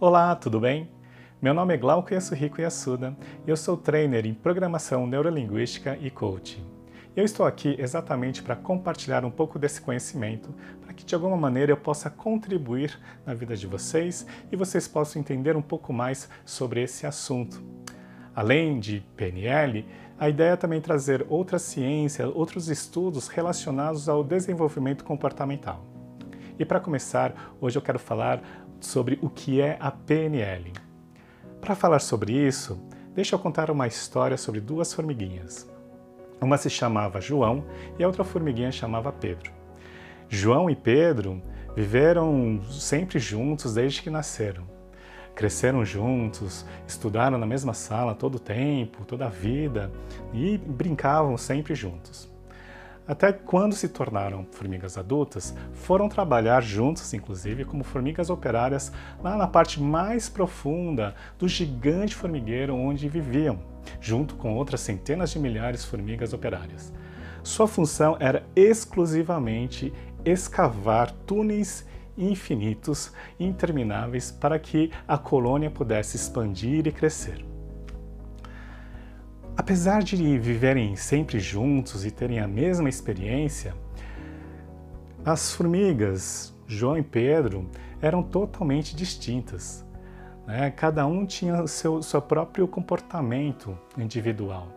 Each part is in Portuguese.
Olá, tudo bem? Meu nome é Glauco Yasuhiko Yasuda e eu sou trainer em Programação Neurolinguística e Coaching. Eu estou aqui exatamente para compartilhar um pouco desse conhecimento, para que de alguma maneira eu possa contribuir na vida de vocês e vocês possam entender um pouco mais sobre esse assunto. Além de PNL, a ideia é também trazer outra ciência, outros estudos relacionados ao desenvolvimento comportamental. E para começar, hoje eu quero falar sobre o que é a PNL. Para falar sobre isso, deixa eu contar uma história sobre duas formiguinhas. Uma se chamava João e a outra formiguinha chamava Pedro. João e Pedro viveram sempre juntos desde que nasceram. Cresceram juntos, estudaram na mesma sala todo o tempo, toda a vida e brincavam sempre juntos. Até quando se tornaram formigas adultas, foram trabalhar juntos, inclusive, como formigas operárias lá na parte mais profunda do gigante formigueiro onde viviam, junto com outras centenas de milhares de formigas operárias. Sua função era exclusivamente escavar túneis infinitos intermináveis para que a colônia pudesse expandir e crescer. Apesar de viverem sempre juntos e terem a mesma experiência, as formigas, João e Pedro, eram totalmente distintas. Né? Cada um tinha seu, seu próprio comportamento individual.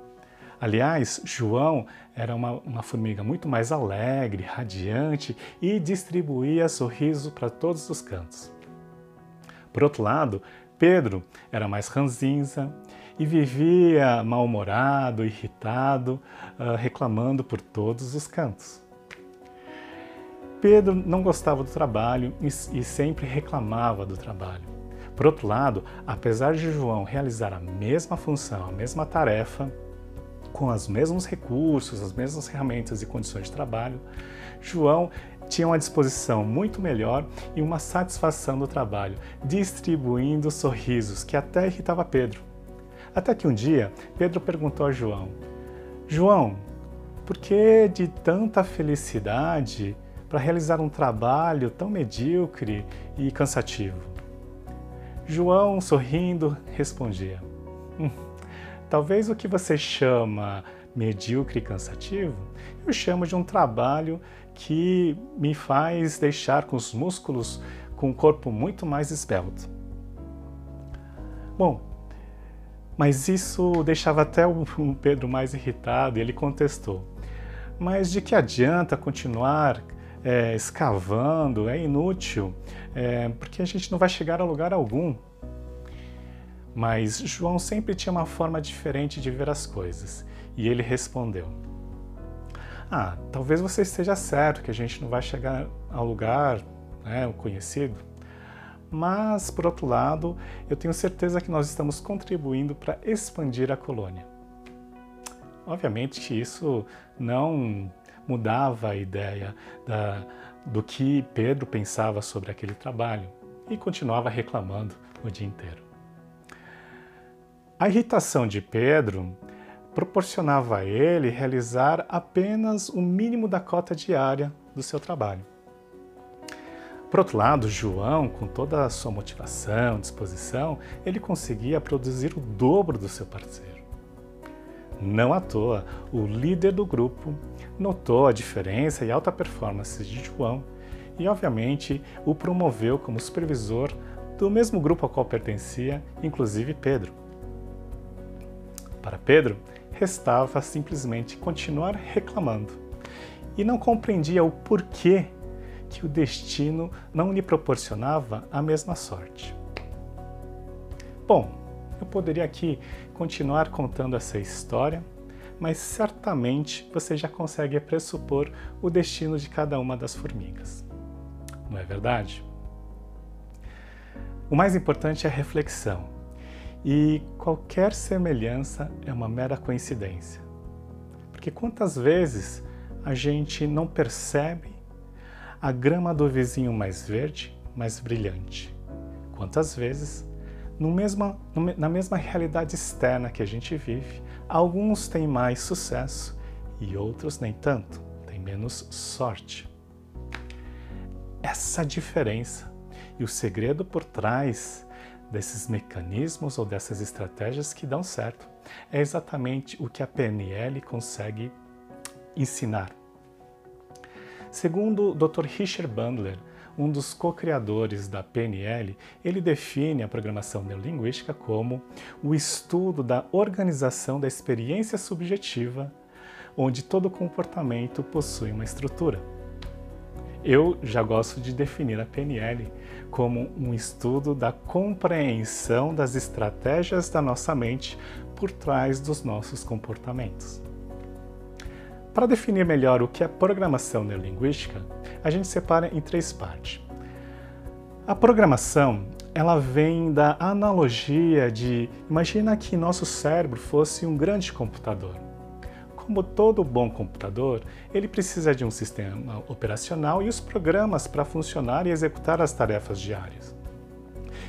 Aliás, João era uma, uma, formiga muito mais alegre, radiante e distribuía sorriso para todos os cantos. Por outro lado, Pedro era mais ranzinza, e vivia mal-humorado, irritado, uh, reclamando por todos os cantos. Pedro não gostava do trabalho e sempre reclamava do trabalho. Por outro lado, apesar de João realizar a mesma função, a mesma tarefa, com os mesmos recursos, as mesmas ferramentas e condições de trabalho, João tinha uma disposição muito melhor e uma satisfação do trabalho, distribuindo sorrisos que até irritava Pedro. Até que um dia Pedro perguntou a João: João, por que de tanta felicidade para realizar um trabalho tão medíocre e cansativo? João, sorrindo, respondia: hum, Talvez o que você chama medíocre e cansativo, eu chamo de um trabalho que me faz deixar com os músculos com o corpo muito mais esbelto. Bom, mas isso deixava até o Pedro mais irritado e ele contestou. Mas de que adianta continuar é, escavando? É inútil, é, porque a gente não vai chegar a lugar algum. Mas João sempre tinha uma forma diferente de ver as coisas e ele respondeu: Ah, talvez você esteja certo que a gente não vai chegar ao lugar né, conhecido, mas, por outro lado, eu tenho certeza que nós estamos contribuindo para expandir a colônia. Obviamente que isso não mudava a ideia da, do que Pedro pensava sobre aquele trabalho e continuava reclamando o dia inteiro. A irritação de Pedro proporcionava a ele realizar apenas o mínimo da cota diária do seu trabalho. Por outro lado, João, com toda a sua motivação, disposição, ele conseguia produzir o dobro do seu parceiro. Não à toa, o líder do grupo notou a diferença e alta performance de João e, obviamente, o promoveu como supervisor do mesmo grupo ao qual pertencia, inclusive Pedro. Para Pedro, restava simplesmente continuar reclamando e não compreendia o porquê que o destino não lhe proporcionava a mesma sorte. Bom, eu poderia aqui continuar contando essa história, mas certamente você já consegue pressupor o destino de cada uma das formigas. Não é verdade? O mais importante é a reflexão, e qualquer semelhança é uma mera coincidência. Porque quantas vezes a gente não percebe a grama do vizinho mais verde, mais brilhante. Quantas vezes, no na mesma realidade externa que a gente vive, alguns têm mais sucesso e outros nem tanto, têm menos sorte. Essa diferença E o segredo por trás desses mecanismos ou dessas estratégias que dão certo é exatamente o que a PNL consegue ensinar. Segundo o Dr. Richard Bandler, um dos co-criadores da PNL, ele define a programação neurolinguística como o estudo da organização da experiência subjetiva, onde todo comportamento possui uma estrutura. Eu já gosto de definir a PNL como um estudo da compreensão das estratégias da nossa mente por trás dos nossos comportamentos. Para definir melhor o que é programação neurolinguística, a gente separa em três partes. A programação, ela vem da analogia de imagina que nosso cérebro fosse um grande computador. Como todo bom computador, ele precisa de um sistema operacional e os programas para funcionar e executar as tarefas diárias.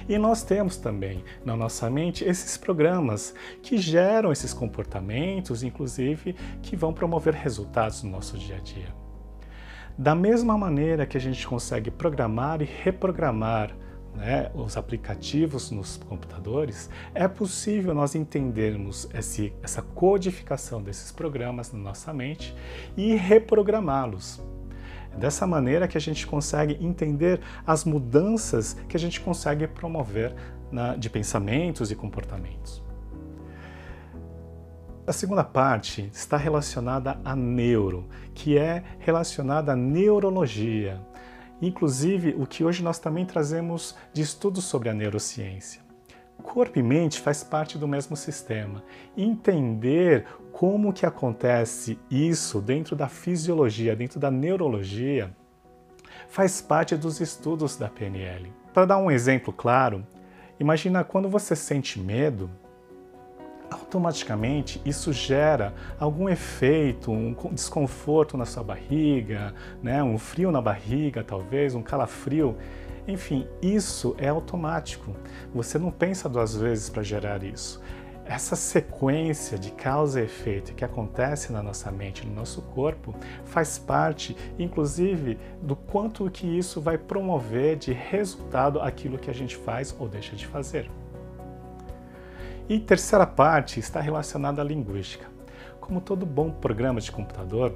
E nós temos também na nossa mente esses programas que geram esses comportamentos, inclusive que vão promover resultados no nosso dia a dia. Da mesma maneira que a gente consegue programar e reprogramar né, os aplicativos nos computadores, é possível nós entendermos esse, essa codificação desses programas na nossa mente e reprogramá-los. Dessa maneira que a gente consegue entender as mudanças que a gente consegue promover na, de pensamentos e comportamentos. A segunda parte está relacionada a neuro, que é relacionada à neurologia. Inclusive, o que hoje nós também trazemos de estudos sobre a neurociência. Corpo e mente faz parte do mesmo sistema. Entender como que acontece isso dentro da fisiologia, dentro da neurologia, faz parte dos estudos da PNL. Para dar um exemplo claro, imagina quando você sente medo, automaticamente isso gera algum efeito, um desconforto na sua barriga, né? um frio na barriga, talvez, um calafrio. Enfim, isso é automático. Você não pensa duas vezes para gerar isso. Essa sequência de causa e efeito que acontece na nossa mente, no nosso corpo, faz parte, inclusive, do quanto que isso vai promover de resultado aquilo que a gente faz ou deixa de fazer. E terceira parte está relacionada à linguística. Como todo bom programa de computador,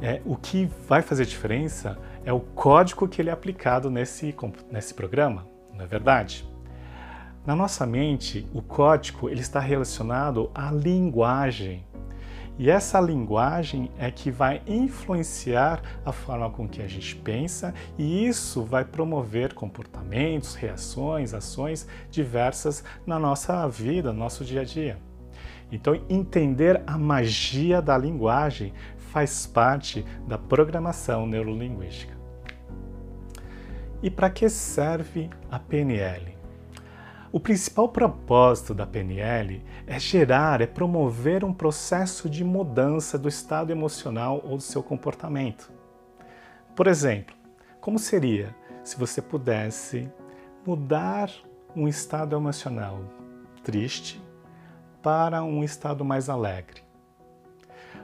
é, o que vai fazer diferença é o código que ele é aplicado nesse, nesse programa, não é verdade? Na nossa mente, o código ele está relacionado à linguagem. E essa linguagem é que vai influenciar a forma com que a gente pensa, e isso vai promover comportamentos, reações, ações diversas na nossa vida, no nosso dia a dia. Então, entender a magia da linguagem faz parte da programação neurolinguística. E para que serve a PNL? O principal propósito da PNL é gerar, é promover um processo de mudança do estado emocional ou do seu comportamento. Por exemplo, como seria se você pudesse mudar um estado emocional triste para um estado mais alegre?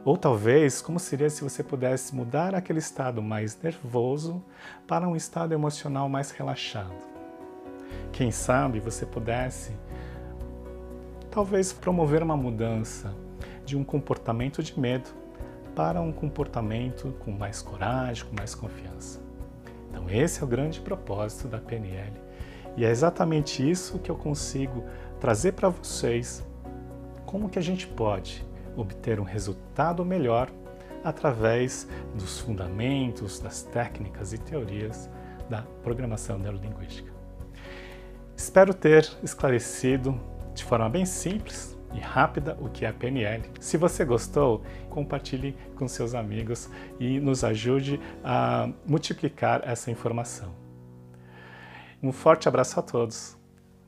Ou talvez, como seria se você pudesse mudar aquele estado mais nervoso para um estado emocional mais relaxado? Quem sabe você pudesse talvez promover uma mudança de um comportamento de medo para um comportamento com mais coragem, com mais confiança. Então esse é o grande propósito da PNL. E é exatamente isso que eu consigo trazer para vocês como que a gente pode obter um resultado melhor através dos fundamentos, das técnicas e teorias da programação neurolinguística. Espero ter esclarecido de forma bem simples e rápida o que é a PNL. Se você gostou, compartilhe com seus amigos e nos ajude a multiplicar essa informação. Um forte abraço a todos.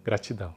Gratidão.